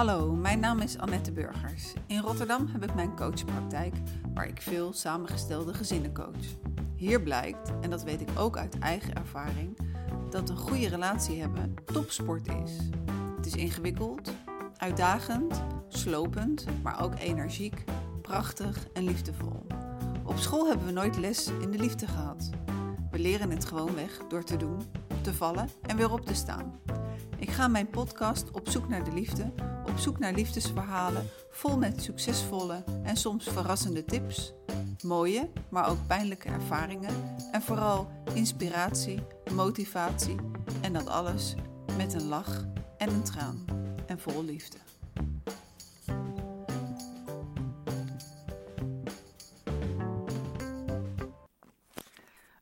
Hallo, mijn naam is Annette Burgers. In Rotterdam heb ik mijn coachpraktijk waar ik veel samengestelde gezinnen coach. Hier blijkt, en dat weet ik ook uit eigen ervaring, dat een goede relatie hebben topsport is. Het is ingewikkeld, uitdagend, slopend, maar ook energiek, prachtig en liefdevol. Op school hebben we nooit les in de liefde gehad. We leren het gewoon weg door te doen, te vallen en weer op te staan. Ik ga mijn podcast Op zoek naar de liefde, op zoek naar liefdesverhalen, vol met succesvolle en soms verrassende tips, mooie, maar ook pijnlijke ervaringen en vooral inspiratie, motivatie en dat alles met een lach en een traan en vol liefde.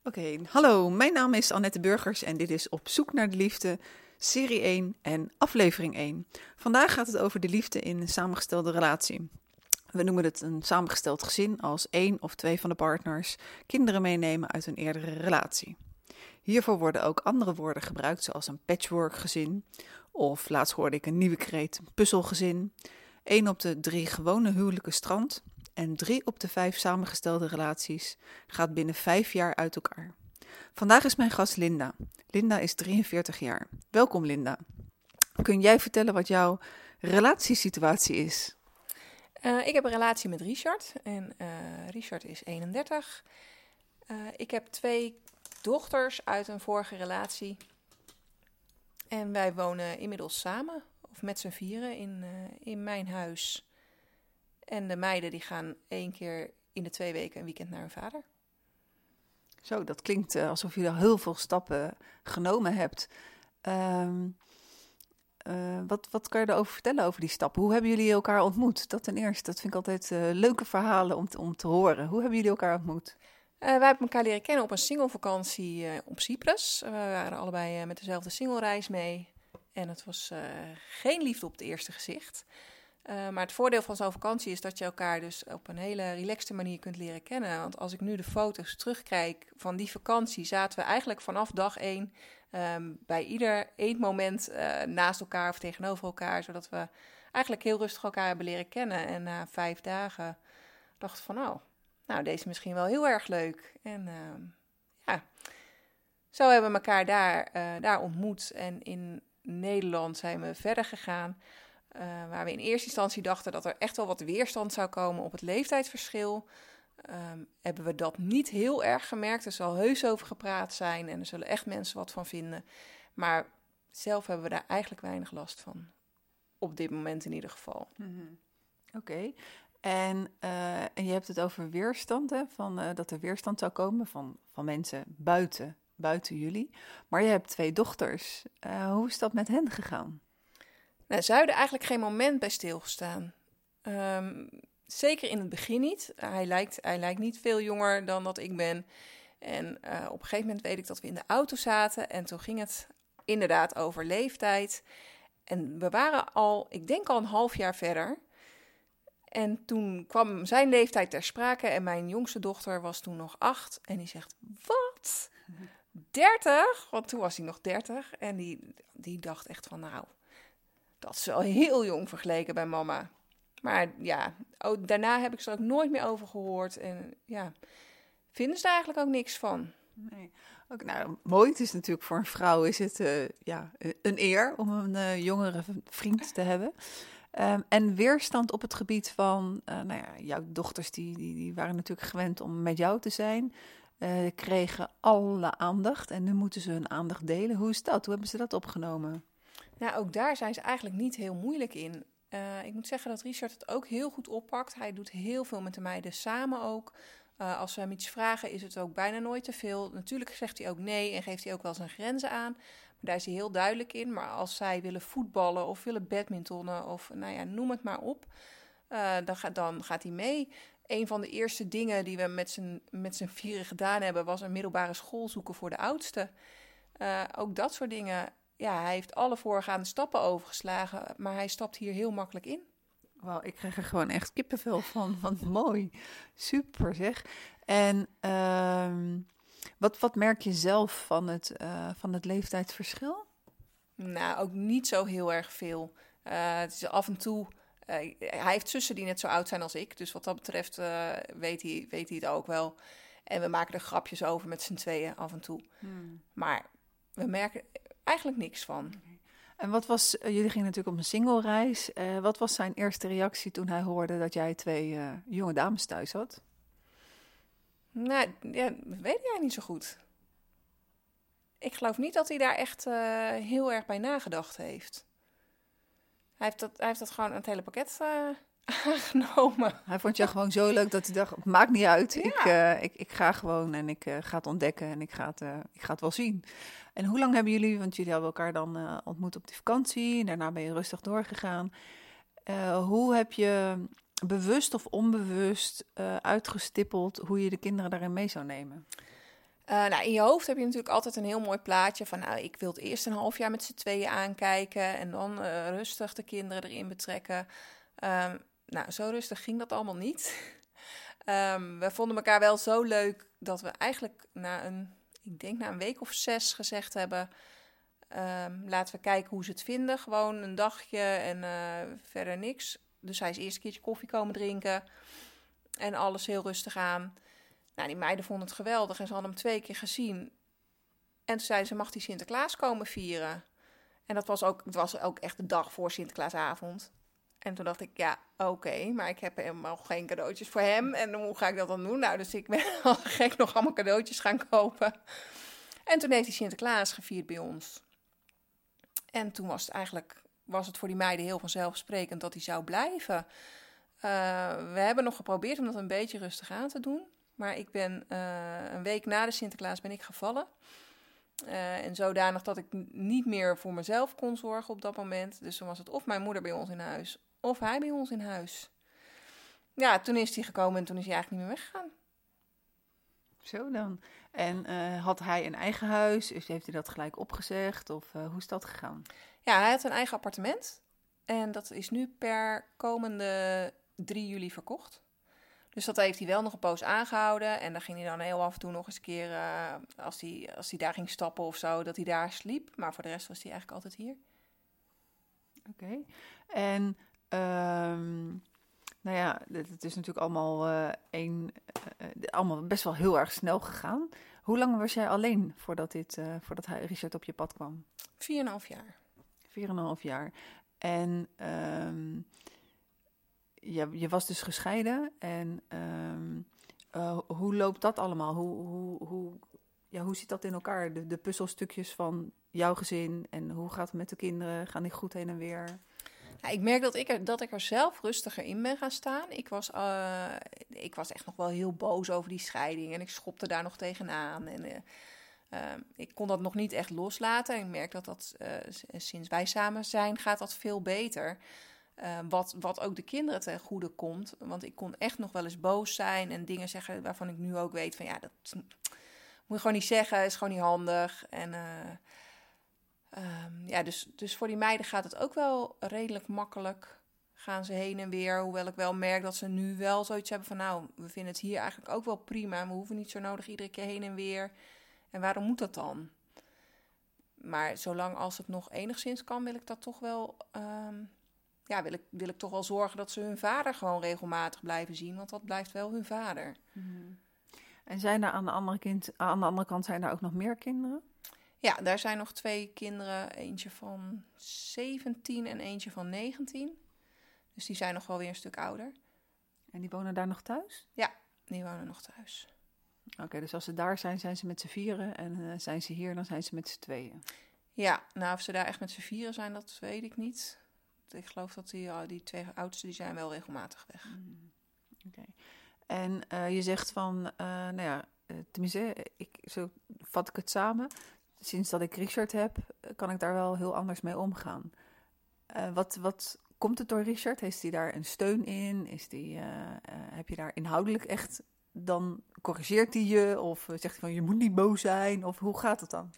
Oké, hallo, mijn naam is Annette Burgers en dit is Op zoek naar de liefde, serie 1 en aflevering 1. Vandaag gaat het over de liefde in een samengestelde relatie. We noemen het een samengesteld gezin als één of twee van de partners kinderen meenemen uit een eerdere relatie. Hiervoor worden ook andere woorden gebruikt, zoals een patchwork-gezin, of laatst hoorde ik een nieuwe kreet, een puzzelgezin. Eén op de drie gewone huwelijken strand en drie op de vijf samengestelde relaties gaat binnen vijf jaar uit elkaar. Vandaag is mijn gast Linda. Linda is 43 jaar. Welkom Linda. Kun jij vertellen wat jouw relatiesituatie is? Uh, ik heb een relatie met Richard en uh, Richard is 31. Uh, ik heb twee dochters uit een vorige relatie. En wij wonen inmiddels samen, of met z'n vieren, in, in mijn huis. En de meiden die gaan één keer in de twee weken een weekend naar hun vader. Zo, dat klinkt uh, alsof je al heel veel stappen genomen hebt. Um, uh, wat, wat kan je erover vertellen over die stappen? Hoe hebben jullie elkaar ontmoet? Dat ten eerste, dat vind ik altijd uh, leuke verhalen om te, om te horen. Hoe hebben jullie elkaar ontmoet? wij hebben elkaar leren kennen op een singlevakantie op Cyprus. we waren allebei met dezelfde singlereis mee. En het was geen liefde op het eerste gezicht. Uh, maar het voordeel van zo'n vakantie is dat je elkaar dus op een hele relaxte manier kunt leren kennen. Want als ik nu de foto's terugkijk van die vakantie, zaten we eigenlijk vanaf dag één um, bij ieder één moment uh, naast elkaar of tegenover elkaar. Zodat we eigenlijk heel rustig elkaar hebben leren kennen. En na vijf dagen dachten van, oh, nou, deze is misschien wel heel erg leuk. En uh, ja, zo hebben we elkaar daar, uh, daar ontmoet. En in Nederland zijn we verder gegaan. Uh, waar we in eerste instantie dachten dat er echt wel wat weerstand zou komen op het leeftijdsverschil. Um, hebben we dat niet heel erg gemerkt. Er zal heus over gepraat zijn en er zullen echt mensen wat van vinden. Maar zelf hebben we daar eigenlijk weinig last van. Op dit moment in ieder geval. -hmm. Oké. Okay. En, je hebt het over weerstand, hè? Van, uh, dat er weerstand zou komen van, van mensen buiten, buiten jullie. Maar je hebt twee dochters. hoe is dat met hen gegaan? Nou, ze hadden eigenlijk geen moment bij stilgestaan. Um, zeker in het begin niet. Hij lijkt, hij lijkt niet veel jonger dan dat ik ben. En uh, op een gegeven moment weet ik dat we in de auto zaten. En toen ging het inderdaad over leeftijd. En we waren al, ik denk al een half jaar verder. En toen kwam zijn leeftijd ter sprake. En mijn jongste dochter was toen nog acht. En die zegt: Wat? 30? Want toen was hij nog 30. En die, die dacht echt van: Nou, dat is wel heel jong vergeleken bij mama. Maar ja, ook, daarna heb ik ze er ook nooit meer over gehoord. En ja, vinden ze eigenlijk ook niks van. Nee. Ook, nou, mooi. Het is natuurlijk voor een vrouw is het uh, ja, een eer om een uh, jongere vriend te hebben. Um, en weerstand op het gebied van, uh, nou ja, jouw dochters die, die, die, waren natuurlijk gewend om met jou te zijn. kregen alle aandacht en nu moeten ze hun aandacht delen. Hoe is dat? Hoe hebben ze dat opgenomen? Nou, ook daar zijn ze eigenlijk niet heel moeilijk in. Uh, ik moet zeggen dat Richard het ook heel goed oppakt. Hij doet heel veel met de meiden samen ook. Uh, als we hem iets vragen, is het ook bijna nooit te veel. Natuurlijk zegt hij ook nee en geeft hij ook wel zijn grenzen aan. Maar daar is hij heel duidelijk in. Maar als zij willen voetballen of willen badmintonnen of nou ja, noem het maar op, uh, dan, dan gaat hij mee. Een van de eerste dingen die we met z'n, met vieren gedaan hebben, was een middelbare school zoeken voor de oudste. ook dat soort dingen ja, hij heeft alle voorgaande stappen overgeslagen, maar hij stapt hier heel makkelijk in. Wauw, ik krijg er gewoon echt kippenvel van. Van mooi. Super zeg. En uh, wat, wat merk je zelf van het, uh, van het leeftijdsverschil? Nou, ook niet zo heel erg veel. Uh, het is af en toe. Uh, hij heeft zussen die net zo oud zijn als ik. Dus wat dat betreft weet, hij, weet hij het ook wel. En we maken er grapjes over met z'n tweeën af en toe. Hmm. Maar we merken eigenlijk niks van. En wat was, jullie gingen natuurlijk op een single reis. wat was zijn eerste reactie toen hij hoorde dat jij twee jonge dames thuis had? Nou, ja, weet jij niet zo goed. Ik geloof niet dat hij daar echt heel erg bij nagedacht heeft. Hij heeft dat, hij heeft dat gewoon het hele pakket aangenomen. Hij vond je gewoon zo leuk dat hij dacht, maakt niet uit. Ik, uh, ik, ik ga gewoon en ik ga het ontdekken en ik ga het, ik ga het wel zien. En hoe lang hebben jullie, want jullie hebben elkaar dan ontmoet op die vakantie. Daarna ben je rustig doorgegaan. hoe heb je bewust of onbewust uitgestippeld hoe je de kinderen daarin mee zou nemen? Uh, nou, in je hoofd heb je natuurlijk altijd een heel mooi plaatje van, nou, ik wil het eerst een half jaar met z'n tweeën aankijken en dan uh, rustig de kinderen erin betrekken. Um, nou, zo rustig ging dat allemaal niet. um, we vonden elkaar wel zo leuk dat we eigenlijk na een, ik denk na een week of zes gezegd hebben, um, laten we kijken hoe ze het vinden. Gewoon een dagje en uh, verder niks. Dus hij is eerst een keertje koffie komen drinken en alles heel rustig aan. Nou, die meiden vonden het geweldig en ze hadden hem twee keer gezien. En toen zeiden ze, mag die Sinterklaas komen vieren? En dat was ook, het was ook echt de dag voor Sinterklaasavond. En toen dacht ik, ja, oké, maar ik heb helemaal geen cadeautjes voor hem. En hoe ga ik dat dan doen? Nou, dus ik ben al gek nog allemaal cadeautjes gaan kopen. En toen heeft hij Sinterklaas gevierd bij ons. En toen was het eigenlijk was het voor die meiden heel vanzelfsprekend dat hij zou blijven. Uh, we hebben nog geprobeerd om dat een beetje rustig aan te doen. Maar ik ben uh, een week na de Sinterklaas ben ik gevallen. Uh, en zodanig dat ik niet meer voor mezelf kon zorgen op dat moment. Dus toen was het of mijn moeder bij ons in huis, of hij bij ons in huis. Ja, toen is hij gekomen en toen is hij eigenlijk niet meer weggegaan. Zo dan. En uh, had hij een eigen huis? Dus heeft hij dat gelijk opgezegd? Of hoe is dat gegaan? Ja, hij had een eigen appartement. En dat is nu per komende 3 juli verkocht. Dus dat heeft hij wel nog een poos aangehouden. En dan ging hij dan heel af en toe nog eens een keer, uh, als, hij, als hij daar ging stappen of zo, dat hij daar sliep. Maar voor de rest was hij eigenlijk altijd hier. Oké. En, um, nou ja, het is natuurlijk allemaal, uh, een, uh, allemaal best wel heel erg snel gegaan. Hoe lang was jij alleen voordat, dit, voordat Richard op je pad kwam? Vier en een half jaar. Vier en een half jaar. En... Um, je, je was dus gescheiden. En um, uh, hoe loopt dat allemaal? Hoe, hoe, hoe, ja, hoe zit dat in elkaar? De, de puzzelstukjes van jouw gezin en hoe gaat het met de kinderen? Gaan die goed heen en weer? Nou, ik merk dat ik, er, dat ik er zelf rustiger in ben gaan staan. Ik was, uh, ik was echt nog wel heel boos over die scheiding en ik schopte daar nog tegenaan. En, uh, uh, ik kon dat nog niet echt loslaten. En ik merk dat dat sinds wij samen zijn, gaat dat veel beter. Uh, wat, wat ook de kinderen ten goede komt. Want ik kon echt nog wel eens boos zijn en dingen zeggen waarvan ik nu ook weet van ja, dat moet je gewoon niet zeggen, is gewoon niet handig. En um, ja, dus, dus voor die meiden gaat het ook wel redelijk makkelijk. Gaan ze heen en weer. Hoewel ik wel merk dat ze nu wel zoiets hebben van nou, we vinden het hier eigenlijk ook wel prima. We hoeven niet zo nodig iedere keer heen en weer. En waarom moet dat dan? Maar zolang als het nog enigszins kan, wil ik dat toch wel. Um, ja, wil ik, wil ik toch wel zorgen dat ze hun vader gewoon regelmatig blijven zien. Want dat blijft wel hun vader. Mm. En zijn er aan de, andere kind, aan de andere kant zijn er ook nog meer kinderen? Ja, daar zijn nog twee kinderen. Eentje van 17 en eentje van 19. Dus die zijn nog wel weer een stuk ouder. En die wonen daar nog thuis? Ja, die wonen nog thuis. Oké, dus als ze daar zijn, zijn ze met z'n vieren. En uh, zijn ze hier, dan zijn ze met z'n tweeën. Ja, nou of ze daar echt met z'n vieren zijn, dat weet ik niet ik geloof dat die, die twee oudste die zijn wel regelmatig weg. Mm, oké. En uh, je zegt van, uh, nou ja, tenminste, ik, zo vat ik het samen. Sinds dat ik Richard heb, kan ik daar wel heel anders mee omgaan. wat, wat komt het door Richard? Heeft hij daar een steun in? Is die, heb je daar inhoudelijk echt, dan corrigeert hij je? Of zegt hij van, je moet niet boos zijn? Of hoe gaat het dan?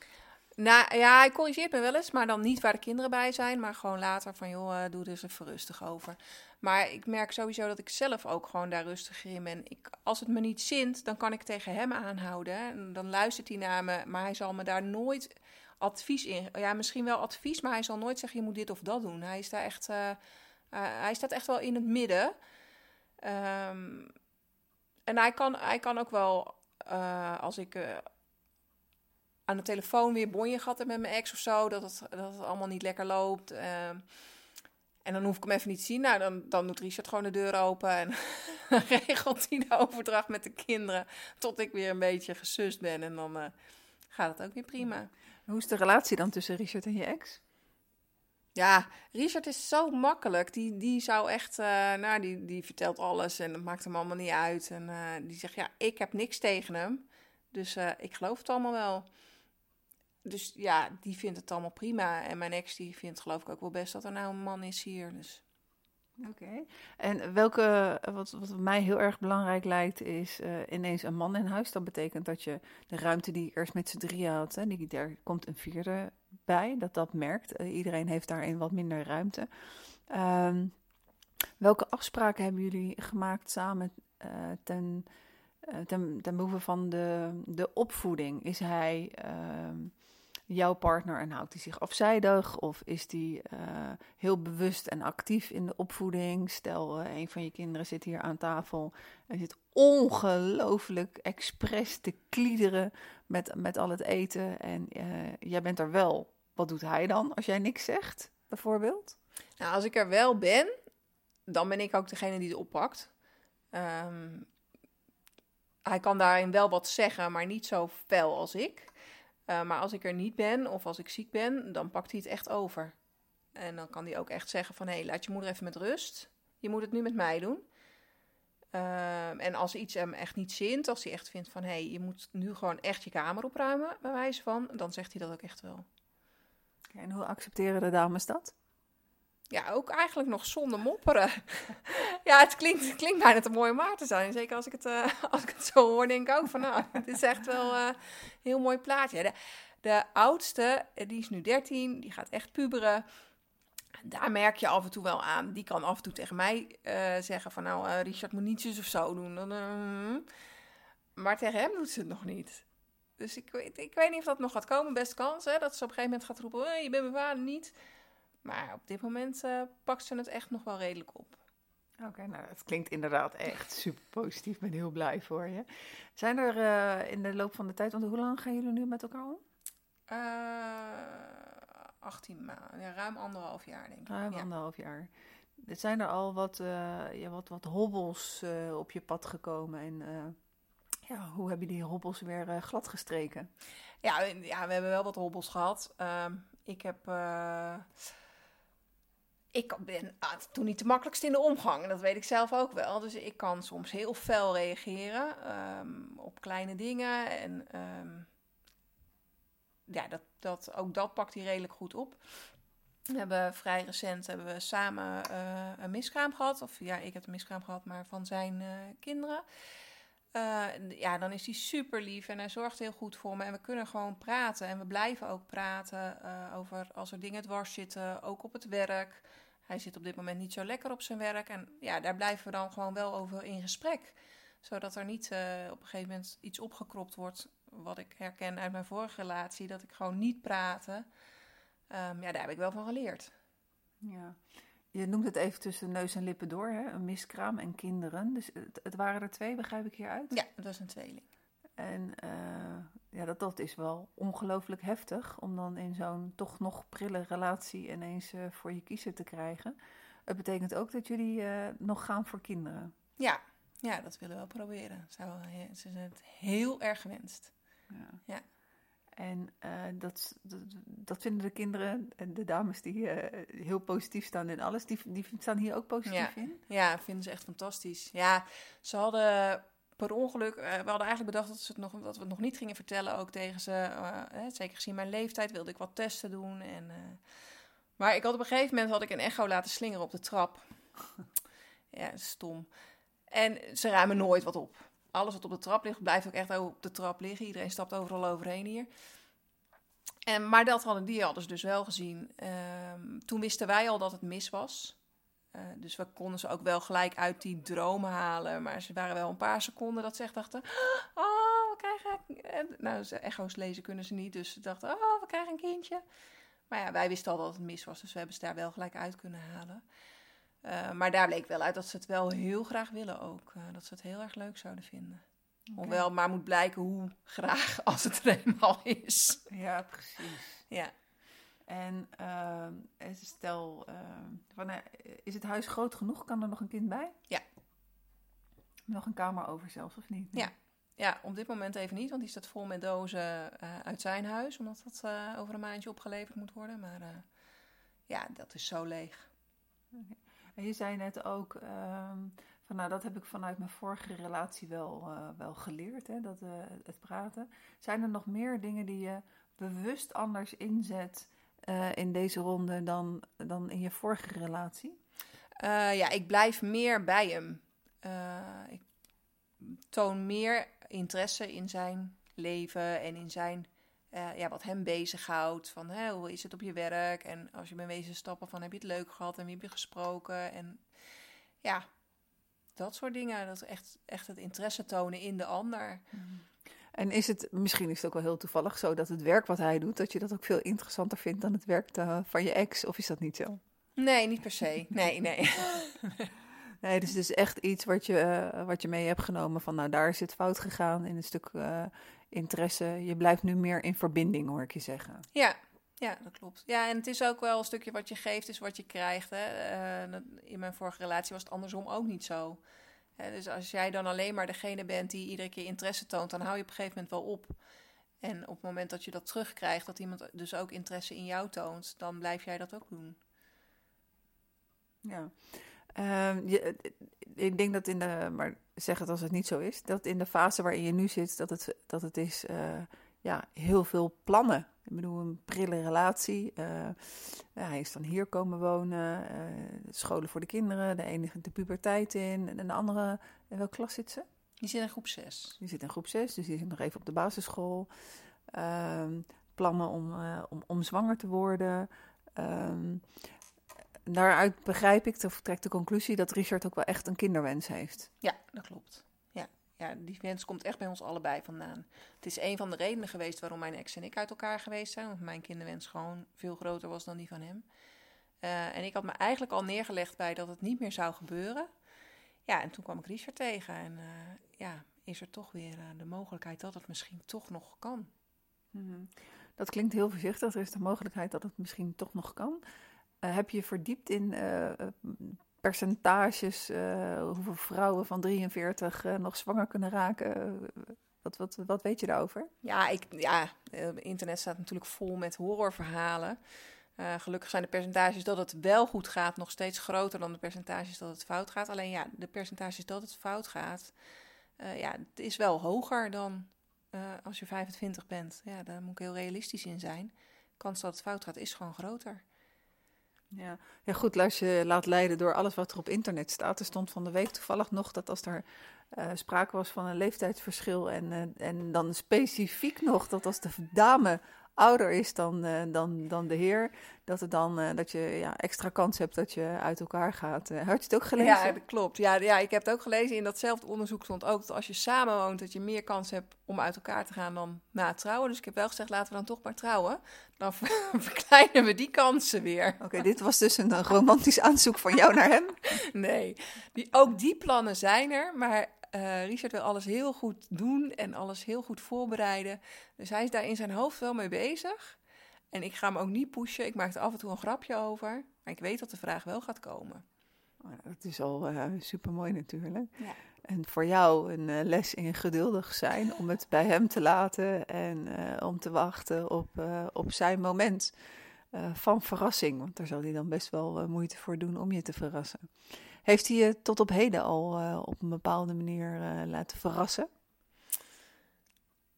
Nou ja, hij corrigeert me wel eens, maar dan niet waar de kinderen bij zijn, maar gewoon later van joh, uh, doe er eens even rustig over. Maar ik merk sowieso dat ik zelf ook gewoon daar rustiger in ben. Ik, als het me niet zint, dan kan ik tegen hem aanhouden. En dan luistert hij naar me, maar hij zal me daar nooit, advies in. Ja, misschien wel advies, maar hij zal nooit zeggen je moet dit of dat doen. Hij is daar echt, eh, eh, hij staat echt wel in het midden. Ehm, en hij kan, hij kan ook wel, eh, als ik aan de telefoon weer bonje gehad heb met mijn ex of zo, dat het, dat het allemaal niet lekker loopt. Ehm, en dan hoef ik hem even niet te zien. Nou, dan, dan doet Richard gewoon de deur open en regelt hij de overdracht met de kinderen. Tot ik weer een beetje gesust ben en dan gaat het ook weer prima. Hoe is de relatie dan tussen Richard en je ex? Ja, Richard is zo makkelijk. Die, die zou echt, uh, nou, die, die vertelt alles en dat maakt hem allemaal niet uit. En uh, die zegt, ja, ik heb niks tegen hem. Dus ik geloof het allemaal wel. Dus ja, die vindt het allemaal prima. En mijn ex, die vindt geloof ik ook wel best dat er nou een man is hier. Dus Oké. En welke, wat, wat mij heel erg belangrijk lijkt, is uh, ineens een man in huis. Dat betekent dat je de ruimte die je eerst met z'n drieën had, hè, die, daar komt een vierde bij, dat dat merkt. Uh, iedereen heeft daarin wat minder ruimte. Um, welke afspraken hebben jullie gemaakt samen uh, ten, ten, ten behoeve van de, de opvoeding? Is hij jouw partner en houdt hij zich afzijdig? Of is hij uh, heel bewust en actief in de opvoeding? Stel, uh, een van je kinderen zit hier aan tafel en zit ongelooflijk expres te kliederen met, met al het eten. En uh, jij bent er wel. Wat doet hij dan als jij niks zegt, bijvoorbeeld? Nou, als ik er wel ben, dan ben ik ook degene die het oppakt. Um, hij kan daarin wel wat zeggen, maar niet zo fel als ik. Uh, maar als ik er niet ben of als ik ziek ben, dan pakt hij het echt over. En dan kan hij ook echt zeggen van... hé, hey, laat je moeder even met rust. Je moet het nu met mij doen. Uh, en als iets hem echt niet zint, als hij echt vindt van... hé, hey, je moet nu gewoon echt je kamer opruimen, bij wijze van... dan zegt hij dat ook echt wel. En hoe accepteren de dames dat? Ja, ook eigenlijk nog zonder mopperen. ja, het klinkt, klinkt bijna te mooi om waar te zijn. Zeker als ik het, uh, als ik het zo hoor, denk ik ook van nou, het is echt wel een heel mooi plaatje. De, de oudste, eh, die is nu 13, die gaat echt puberen. Daar merk je af en toe wel aan. Die kan af en toe tegen mij zeggen van nou, Richard moet niets of zo doen. Uh, maar tegen hem doet ze het nog niet. Dus ik weet, ik weet niet of dat nog gaat komen. Best kans hè, dat ze op een gegeven moment gaat roepen, je bent mijn vader niet. Maar op dit moment uh, pakt ze het echt nog wel redelijk op. Oké, okay, nou het klinkt inderdaad echt super positief. Ik ben heel blij voor je. Zijn er uh, in de loop van de tijd, want hoe lang gaan jullie nu met elkaar om? Uh, 18 maanden, ja, ruim anderhalf jaar denk ik. Ruim ja. anderhalf jaar. Zijn er al wat, ja, wat, wat hobbels op je pad gekomen en ja, hoe heb je die hobbels weer glad gestreken? Ja, ja, we hebben wel wat hobbels gehad. Ehm, ik heb ik ben ah, toen niet de makkelijkste in de omgang. Dat weet ik zelf ook wel. Dus ik kan soms heel fel reageren um, op kleine dingen. En um, ja, dat, dat, ook dat pakt hij redelijk goed op. We hebben vrij recent hebben we samen uh, een miskraam gehad. Of ja, ik heb een miskraam gehad, maar van zijn uh, kinderen. Uh, ja, dan is hij super lief en hij zorgt heel goed voor me. En we kunnen gewoon praten. En we blijven ook praten uh, over als er dingen dwars zitten, ook op het werk. Hij zit op dit moment niet zo lekker op zijn werk. En ja, daar blijven we dan gewoon wel over in gesprek. Zodat er niet uh, op een gegeven moment iets opgekropt wordt. Wat ik herken uit mijn vorige relatie. Dat ik gewoon niet praten. Um, ja, daar heb ik wel van geleerd. Ja. Je noemt het even tussen neus en lippen door, hè? een miskraam en kinderen. Dus het, het waren er twee, begrijp ik hieruit? Ja, dat was een tweeling. En uh, ja, dat, dat is wel ongelooflijk heftig om dan in zo'n toch nog prille relatie ineens uh, voor je kiezen te krijgen. Het betekent ook dat jullie uh, nog gaan voor kinderen. Ja, ja dat willen we wel proberen. Ze zijn het heel erg gewenst. Ja. ja. En dat, dat, dat, vinden de kinderen en de dames die heel positief staan in alles, die, die staan hier ook positief ja. in? Ja, vinden ze echt fantastisch. Ja, ze hadden per ongeluk, uh, we hadden eigenlijk bedacht dat, ze het nog, dat we het nog niet gingen vertellen, ook tegen ze. Zeker gezien mijn leeftijd wilde ik wat testen doen. En, maar ik had op een gegeven moment had ik een echo laten slingeren op de trap. ja, stom. En ze ruimen nooit wat op. Alles wat op de trap ligt, blijft ook echt op de trap liggen. Iedereen stapt overal overheen hier. En, maar dat hadden die ze dus wel gezien. Ehm, toen wisten wij al dat het mis was. Uh, dus we konden ze ook wel gelijk uit die dromen halen. Maar ze waren wel een paar seconden dat ze echt dachten: Oh, we krijgen nou, echo's lezen kunnen ze niet, dus ze dachten, oh, we krijgen een kindje. Maar ja, wij wisten al dat het mis was, dus we hebben ze daar wel gelijk uit kunnen halen. Uh, maar daar bleek wel uit dat ze het wel heel graag willen ook. Uh, dat ze het heel erg leuk zouden vinden. Okay. Hoewel, maar moet blijken hoe graag als het er eenmaal is. Ja, precies. Ja. En uh, stel, van, is het huis groot genoeg? Kan er nog een kind bij? Ja. Nog een kamer over zelfs, of niet? Ja. Ja, op dit moment even niet, want die staat vol met dozen uit zijn huis, omdat dat over een maandje opgeleverd moet worden. Maar ja, dat is zo leeg. Okay. Je zei net ook, ehm, van, nou, dat heb ik vanuit mijn vorige relatie wel, wel geleerd, hè, dat, het praten. Zijn er nog meer dingen die je bewust anders inzet in deze ronde dan, dan in je vorige relatie? ja, ik blijf meer bij hem. ik toon meer interesse in zijn leven en in zijn, uh, ja, wat hem bezighoudt. Van hè, hoe is het op je werk? En als je bent wezen stappen, van heb je het leuk gehad en wie heb je gesproken? En ja, dat soort dingen. Dat echt, echt het interesse tonen in de ander. En is het, misschien is het ook wel heel toevallig zo dat het werk wat hij doet, dat je dat ook veel interessanter vindt dan het werk van je ex? Of is dat niet zo? Nee, niet per se. Nee, nee. Nee, dus het is echt iets wat je, uh, wat je mee hebt genomen van, nou, daar is het fout gegaan in een stuk uh, interesse. Je blijft nu meer in verbinding, hoor ik je zeggen. Ja, ja, dat klopt. Ja, en het is ook wel een stukje wat je geeft, is wat je krijgt. Hè. Uh, in mijn vorige relatie was het andersom ook niet zo. dus als jij dan alleen maar degene bent die iedere keer interesse toont, dan hou je op een gegeven moment wel op. En op het moment dat je dat terugkrijgt, dat iemand dus ook interesse in jou toont, dan blijf jij dat ook doen. Ja. Uh, je, ik denk dat in de, maar zeg het als het niet zo is, dat in de fase waarin je nu zit, dat het, dat het is uh, ja, heel veel plannen. Ik bedoel, een prille relatie. Uh, ja, hij is dan hier komen wonen, uh, scholen voor de kinderen, de enige de puberteit in. En de andere, in welke klas zit ze? Die zit in groep 6. Die zit in groep 6, dus die zit nog even op de basisschool. Ehm, plannen om, om, om zwanger te worden. Ehm, daaruit begrijp ik, of trek de conclusie dat Richard ook wel echt een kinderwens heeft. Ja, dat klopt. Ja, ja, die wens komt echt bij ons allebei vandaan. Het is een van de redenen geweest waarom mijn ex en ik uit elkaar geweest zijn. Want mijn kinderwens gewoon veel groter was dan die van hem. Uh, en ik had me eigenlijk al neergelegd bij dat het niet meer zou gebeuren. Ja, en toen kwam ik Richard tegen. En uh, ja, is er toch weer uh, de mogelijkheid dat het misschien toch nog kan. Mm -hmm. Dat klinkt heel voorzichtig. Er is de mogelijkheid dat het misschien toch nog kan. Uh, heb je verdiept in uh, percentages, uh, hoeveel vrouwen van 43 nog zwanger kunnen raken? Wat, wat, wat weet je daarover? Ja, ik, ja, internet staat natuurlijk vol met horrorverhalen. gelukkig zijn de percentages dat het wel goed gaat nog steeds groter dan de percentages dat het fout gaat. Alleen ja, de percentages dat het fout gaat, ja, het is wel hoger dan als je 25 bent. Ja, daar moet ik heel realistisch in zijn. De kans dat het fout gaat is gewoon groter. Ja. ja, goed, als je laat leiden door alles wat er op internet staat. Er stond van de week toevallig nog dat als er uh, sprake was van een leeftijdsverschil en, uh, en dan specifiek nog dat als de dame ouder is dan, uh, dan, dan de heer, dat, het dan, uh, dat je ja, extra kans hebt dat je uit elkaar gaat. Uh, had je het ook gelezen? Ja, dat klopt. Ja, ja, ik heb het ook gelezen. In datzelfde onderzoek stond ook dat als je samen woont, dat je meer kans hebt om uit elkaar te gaan dan na het trouwen. Dus ik heb wel gezegd, laten we dan toch maar trouwen. Dan verkleinen we die kansen weer. Oké, okay, dit was dus een romantisch aanzoek van jou naar hem? nee, die, ook die plannen zijn er, maar uh, Richard wil alles heel goed doen en alles heel goed voorbereiden. Dus hij is daar in zijn hoofd wel mee bezig. En ik ga hem ook niet pushen. Ik maak er af en toe een grapje over. Maar ik weet dat de vraag wel gaat komen. Oh, dat is al uh, eh, super mooi natuurlijk. Ja. En voor jou een uh, les in geduldig zijn om het bij hem te laten en om te wachten op, op zijn moment van verrassing. Want daar zal hij dan best wel moeite voor doen om je te verrassen. Heeft hij je tot op heden al uh, op een bepaalde manier laten verrassen?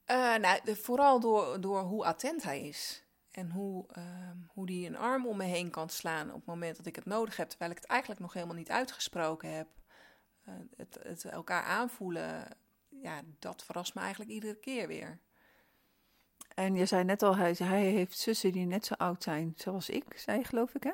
Nou, de, vooral door, door hoe attent hij is. En hoe, hoe die een arm om me heen kan slaan op het moment dat ik het nodig heb, terwijl ik het eigenlijk nog helemaal niet uitgesproken heb. het, het elkaar aanvoelen, ja, dat verrast me eigenlijk iedere keer weer. En je zei net al, hij, hij heeft zussen die net zo oud zijn zoals ik, zei geloof ik hè?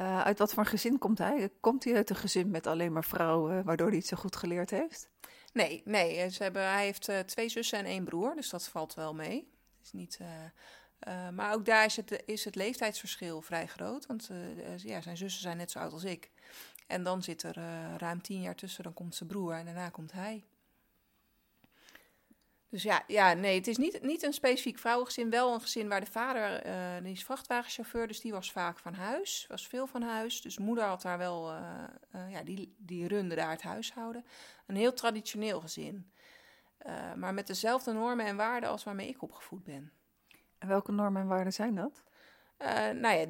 Uh, uit wat voor gezin komt hij? Komt hij uit een gezin met alleen maar vrouwen, waardoor hij het zo goed geleerd heeft? Nee, nee ze hebben, hij heeft twee zussen en één broer, dus dat valt wel mee. Is niet, maar ook daar is het, is het leeftijdsverschil vrij groot. Want ja, zijn zussen zijn net zo oud als ik. En dan zit er ruim tien jaar tussen, dan komt zijn broer en daarna komt hij. Dus ja, ja nee, het is niet, niet een specifiek vrouwengezin. Wel een gezin waar de vader, uh, die is vrachtwagenchauffeur, dus die was vaak van huis. Was veel van huis. Dus moeder had daar wel, uh, uh, ja, die, die runde daar het huishouden. Een heel traditioneel gezin. maar met dezelfde normen en waarden als waarmee ik opgevoed ben. En welke normen en waarden zijn dat? nou ja,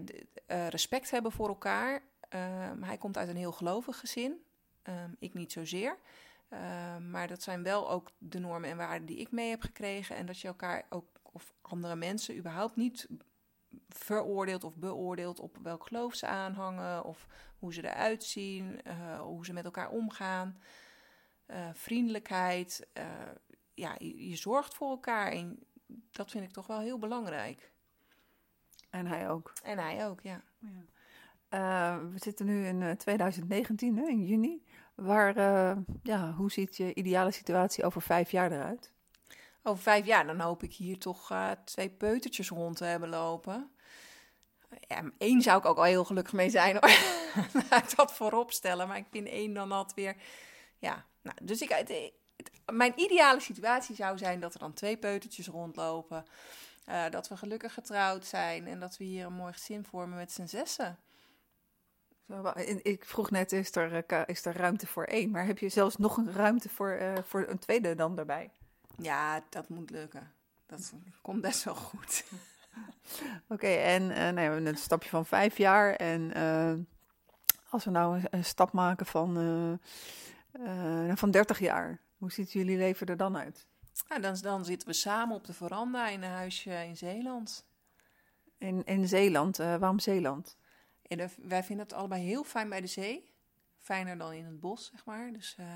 respect hebben voor elkaar. Ehm, hij komt uit een heel gelovig gezin. Um, ik niet zozeer. Ehm, maar dat zijn wel ook de normen en waarden die ik mee heb gekregen. En dat je elkaar ook, of andere mensen, überhaupt niet veroordeelt of beoordeelt op welk geloof ze aanhangen. Of hoe ze eruit zien, uh, hoe ze met elkaar omgaan. Uh, vriendelijkheid. Uh, ja, je, je, zorgt voor elkaar. En dat vind ik toch wel heel belangrijk. En hij ook. En hij ook, ja. ja. we zitten nu in 2019, hè, in juni. Waar, uh, ja, hoe ziet je ideale situatie over vijf jaar eruit? Over vijf jaar, dan hoop ik hier toch uh, twee peutertjes rond te hebben lopen. Ja, zou ik ook al heel gelukkig mee zijn hoor. Laat dat voorop stellen. Maar ik vind één dan altijd weer... Ja, nou, dus ik, mijn ideale situatie zou zijn dat er dan twee peutertjes rondlopen. Uh, dat we gelukkig getrouwd zijn en dat we hier een mooi gezin vormen met z'n zessen. Ik vroeg net, is er, eh, is er ruimte voor één? Maar heb je zelfs nog een ruimte voor, uh, voor een tweede dan daarbij? Ja, dat moet lukken. Dat komt best wel goed. Oké, en uh, nee, we hebben een stapje van vijf jaar. En als we nou een, een stap maken van, van 30 jaar, hoe ziet jullie leven er dan uit? Nou, dan, dan zitten we samen op de veranda in een huisje in Zeeland. In, in Zeeland? waarom Zeeland? En wij vinden het allebei heel fijn bij de zee. Fijner dan in het bos, zeg maar. Dus uh,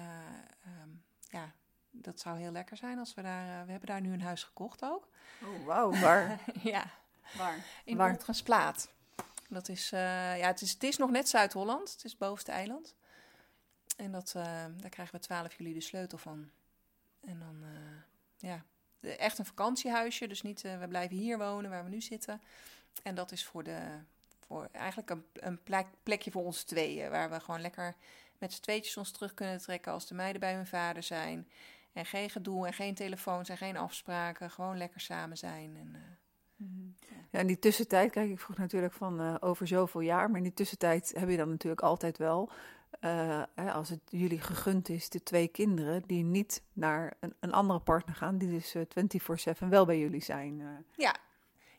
um, ja, dat zou heel lekker zijn als we daar... Uh, we hebben daar nu een huis gekocht ook. Oh, wauw. Waar? ja. Waar? In Noord-Transplaat. Dat is, uh, ja, het is, het is nog net Zuid-Holland. Het is het bovenste eiland. En dat, daar krijgen we 12 juli de sleutel van. En dan, ja, echt een vakantiehuisje. Dus niet, we blijven hier wonen waar we nu zitten. En dat is voor de, voor eigenlijk een, een plek, plekje voor ons tweeën. Waar we gewoon lekker met z'n tweetjes ons terug kunnen trekken als de meiden bij hun vader zijn. En geen gedoe en geen telefoons en geen afspraken. Gewoon lekker samen zijn. En, uh, ja. in die tussentijd, kijk, ik vroeg natuurlijk van uh, over zoveel jaar. Maar in die tussentijd heb je dan natuurlijk altijd wel, uh, als het jullie gegund is, de twee kinderen die niet naar een, een andere partner gaan. Die dus 24-7 wel bij jullie zijn. Ja,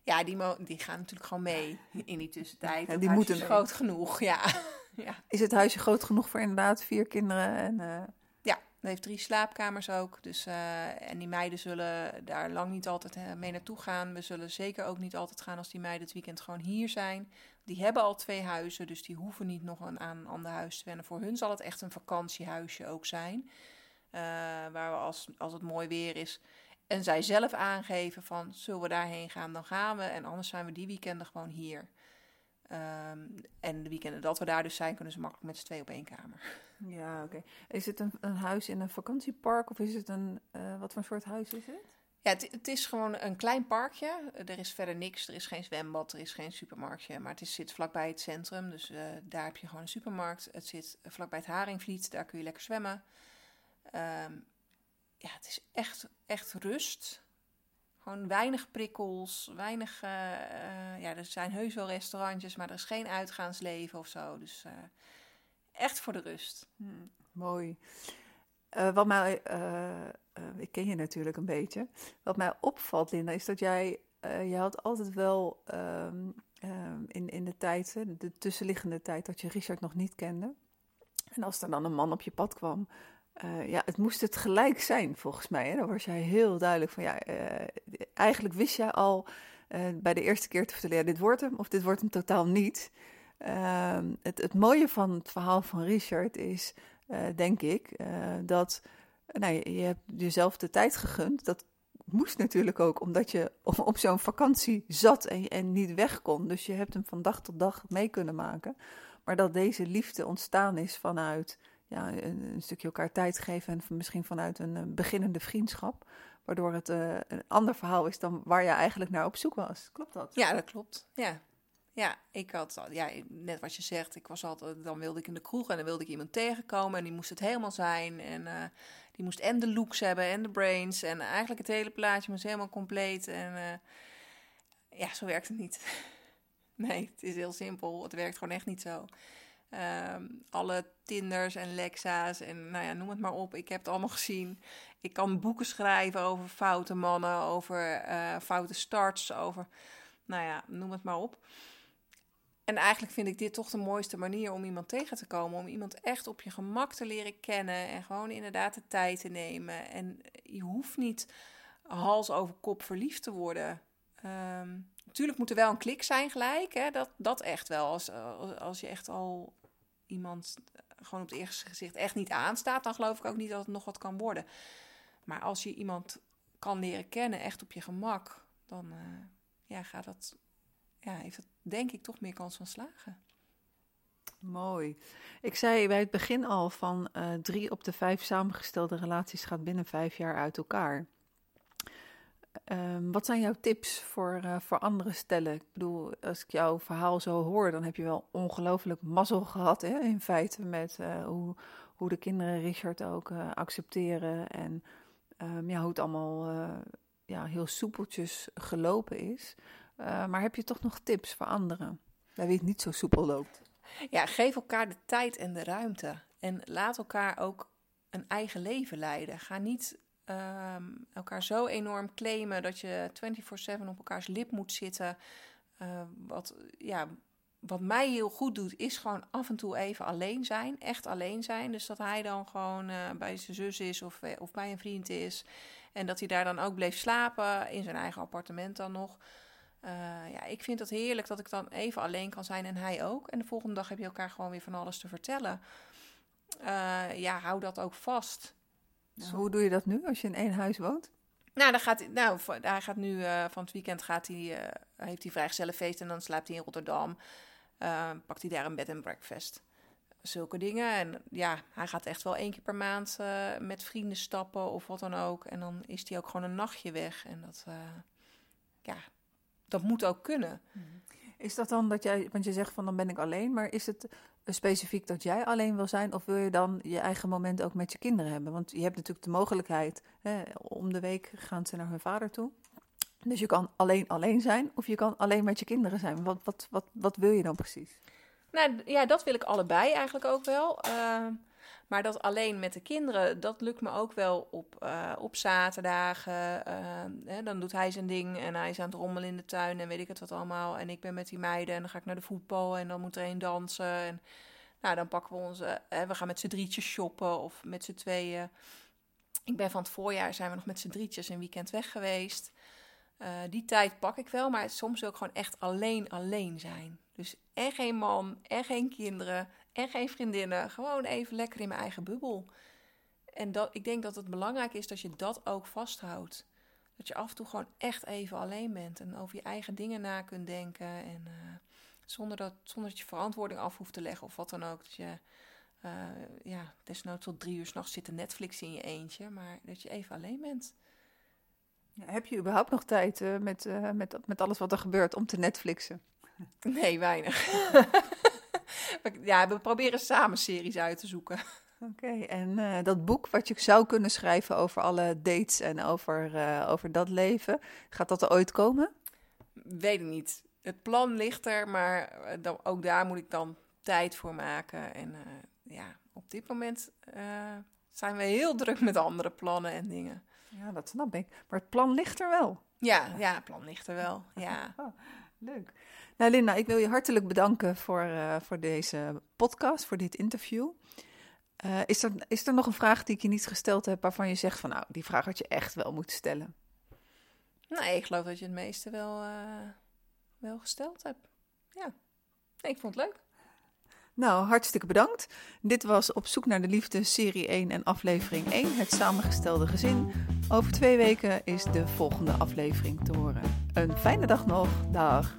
ja, die, die gaan natuurlijk gewoon mee in die tussentijd. En die moeten groot genoeg, ja. ja. Is het huisje groot genoeg voor inderdaad vier kinderen? En, uh... Ja, het heeft drie slaapkamers ook. Dus, uh, en die meiden zullen daar lang niet altijd uh, mee naartoe gaan. We zullen zeker ook niet altijd gaan als die meiden het weekend gewoon hier zijn. Die hebben al twee huizen, dus die hoeven niet nog een, aan een ander huis te wennen. Voor hun zal het echt een vakantiehuisje ook zijn. waar we als, als het mooi weer is en zij zelf aangeven van, zullen we daarheen gaan, dan gaan we. En anders zijn we die weekenden gewoon hier. Um, en de weekenden dat we daar dus zijn, kunnen ze makkelijk met z'n twee op één kamer. Ja, oké. Is het een, een, huis in een vakantiepark of is het een, uh, wat voor soort huis is het? Ja, het, het, is gewoon een klein parkje. Er is verder niks. Er is geen zwembad, er is geen supermarktje. Maar het is, zit vlakbij het centrum, dus uh, daar heb je gewoon een supermarkt. Het zit vlakbij het Haringvliet, daar kun je lekker zwemmen. Um, ja, het is echt, echt rust. Gewoon weinig prikkels, weinig. Uh, uh, ja, er zijn heus wel restaurantjes, maar er is geen uitgaansleven of zo. Dus uh, echt voor de rust. Hmm, mooi. wat mij, ik ken je natuurlijk een beetje. Wat mij opvalt, Linda, is dat jij, jij had altijd wel um, um, in, in de tijd, de tussenliggende tijd, dat je Richard nog niet kende. En als er dan een man op je pad kwam, uh, ja, het moest het gelijk zijn, volgens mij. Hè? Dan was jij heel duidelijk van, ja, uh, eigenlijk wist jij al uh, bij de eerste keer te vertellen, ja, dit wordt hem of dit wordt hem totaal niet. Ehm, het, het mooie van het verhaal van Richard is, denk ik, dat nou, je, je hebt jezelf de tijd gegund. Dat moest natuurlijk ook, omdat je op, zo'n vakantie zat en niet weg kon. Dus je hebt hem van dag tot dag mee kunnen maken. Maar dat deze liefde ontstaan is vanuit ja, een, stukje elkaar tijd geven en misschien vanuit een, beginnende vriendschap. Waardoor het een ander verhaal is dan waar je eigenlijk naar op zoek was. Klopt dat? Ja, dat klopt. Ja. Ja, ik had, ja, net wat je zegt, ik was altijd, dan wilde ik in de kroeg en dan wilde ik iemand tegenkomen en die moest het helemaal zijn. En die moest en de looks hebben en de brains en eigenlijk het hele plaatje moest helemaal compleet. En ja, zo werkt het niet. Nee, het is heel simpel. Het werkt gewoon echt niet zo. Ehm, alle Tinders en Lexa's en nou ja, noem het maar op. Ik heb het allemaal gezien. Ik kan boeken schrijven over foute mannen, over uh, foute starts, over, nou ja, noem het maar op. En eigenlijk vind ik dit toch de mooiste manier om iemand tegen te komen. Om iemand echt op je gemak te leren kennen en gewoon inderdaad de tijd te nemen. En je hoeft niet hals over kop verliefd te worden. Natuurlijk moet er wel een klik zijn gelijk. Hè? Dat, dat echt wel. Als, als je echt al iemand gewoon op het eerste gezicht echt niet aanstaat, dan geloof ik ook niet dat het nog wat kan worden. Maar als je iemand kan leren kennen, echt op je gemak, dan uh, ja, gaat dat, ja, heeft het denk ik toch meer kans van slagen. Mooi. Ik zei bij het begin al van uh, drie op de vijf samengestelde relaties gaat binnen vijf jaar uit elkaar. Um, wat zijn jouw tips voor, uh, voor andere stellen? Ik bedoel, als ik jouw verhaal zo hoor, dan heb je wel ongelooflijk mazzel gehad, hè, in feite, met uh, hoe, hoe de kinderen Richard ook uh, accepteren en um, ja, hoe het allemaal ja, heel soepeltjes gelopen is. maar heb je toch nog tips voor anderen, bij wie het niet zo soepel loopt? Ja, geef elkaar de tijd en de ruimte. En laat elkaar ook een eigen leven leiden. Ga niet um, elkaar zo enorm claimen dat je 24/7 op elkaars lip moet zitten. Uh, wat, ja, wat mij heel goed doet, is gewoon af en toe even alleen zijn. Echt alleen zijn. Dus dat hij dan gewoon uh, bij zijn zus is of, eh, of bij een vriend is. En dat hij daar dan ook bleef slapen, in zijn eigen appartement dan nog. Ja, ik vind het heerlijk dat ik dan even alleen kan zijn en hij ook. En de volgende dag heb je elkaar gewoon weer van alles te vertellen. Ja, hou dat ook vast. Hoe doe je dat nu als je in één huis woont? Nou, dan gaat, nou hij gaat nu uh, van het weekend gaat hij, uh, heeft hij vrijgezellenfeest en dan slaapt hij in Rotterdam. Uh, pakt hij daar een bed en breakfast. Zulke dingen. En ja, hij gaat echt wel één keer per maand met vrienden stappen of wat dan ook. En dan is hij ook gewoon een nachtje weg. En dat, ja, dat moet ook kunnen. Is dat dan dat jij, want je zegt van dan ben ik alleen, maar is het specifiek dat jij alleen wil zijn? Of wil je dan je eigen moment ook met je kinderen hebben? Want je hebt natuurlijk de mogelijkheid, hè, om de week gaan ze naar hun vader toe. Dus je kan alleen alleen zijn of je kan alleen met je kinderen zijn. Wat, wat, wat, wat wil je dan precies? Nou ja, dat wil ik allebei eigenlijk ook wel. Uh, maar dat alleen met de kinderen, dat lukt me ook wel op, uh, op zaterdagen. Uh, hè, dan doet hij zijn ding en hij is aan het rommelen in de tuin en weet ik het wat allemaal. En ik ben met die meiden en dan ga ik naar de voetbal en dan moet er een dansen. En nou, dan pakken we onze, hè, we gaan met z'n drietjes shoppen of met z'n tweeën. Ik ben van het voorjaar, zijn we nog met z'n drietjes een weekend weg geweest. Die tijd pak ik wel, maar soms wil ik gewoon echt alleen alleen zijn. Dus en geen man, en geen kinderen, en geen vriendinnen. Gewoon even lekker in mijn eigen bubbel. En dat, ik denk dat het belangrijk is dat je dat ook vasthoudt. Dat je af en toe gewoon echt even alleen bent en over je eigen dingen na kunt denken. En uh, zonder, dat, zonder dat je verantwoording af hoeft te leggen of wat dan ook. Dat je uh, ja, desnoods tot drie uur s'nachts zit te Netflix in je eentje, maar dat je even alleen bent. Ja, heb je überhaupt nog tijd uh, met, met, met alles wat er gebeurt om te Netflixen? Nee, weinig. ja, we proberen samen series uit te zoeken. Oké, en uh, dat boek wat je zou kunnen schrijven over alle dates en over, uh, over dat leven, gaat dat er ooit komen? Weet ik niet. Het plan ligt er, maar eh, dan, ook daar moet ik dan tijd voor maken. En ja, op dit moment zijn we heel druk met andere plannen en dingen. Ja, dat snap ik. Maar het plan ligt er wel. Ja, ja het plan ligt er wel. Ja. Leuk. Nou, Linda, ik wil je hartelijk bedanken voor, uh, voor deze podcast, voor dit interview. Uh, is, er, is er nog een vraag die ik je niet gesteld heb waarvan je zegt van nou, die vraag had je echt wel moeten stellen? Nee, ik geloof dat je het meeste wel, uh, wel gesteld hebt. Ja, nee, ik vond het leuk. Nou, hartstikke bedankt. Dit was Op zoek naar de liefde, serie 1 en aflevering 1, het samengestelde gezin. Over twee weken is de volgende aflevering te horen. Een fijne dag nog. Dag.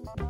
you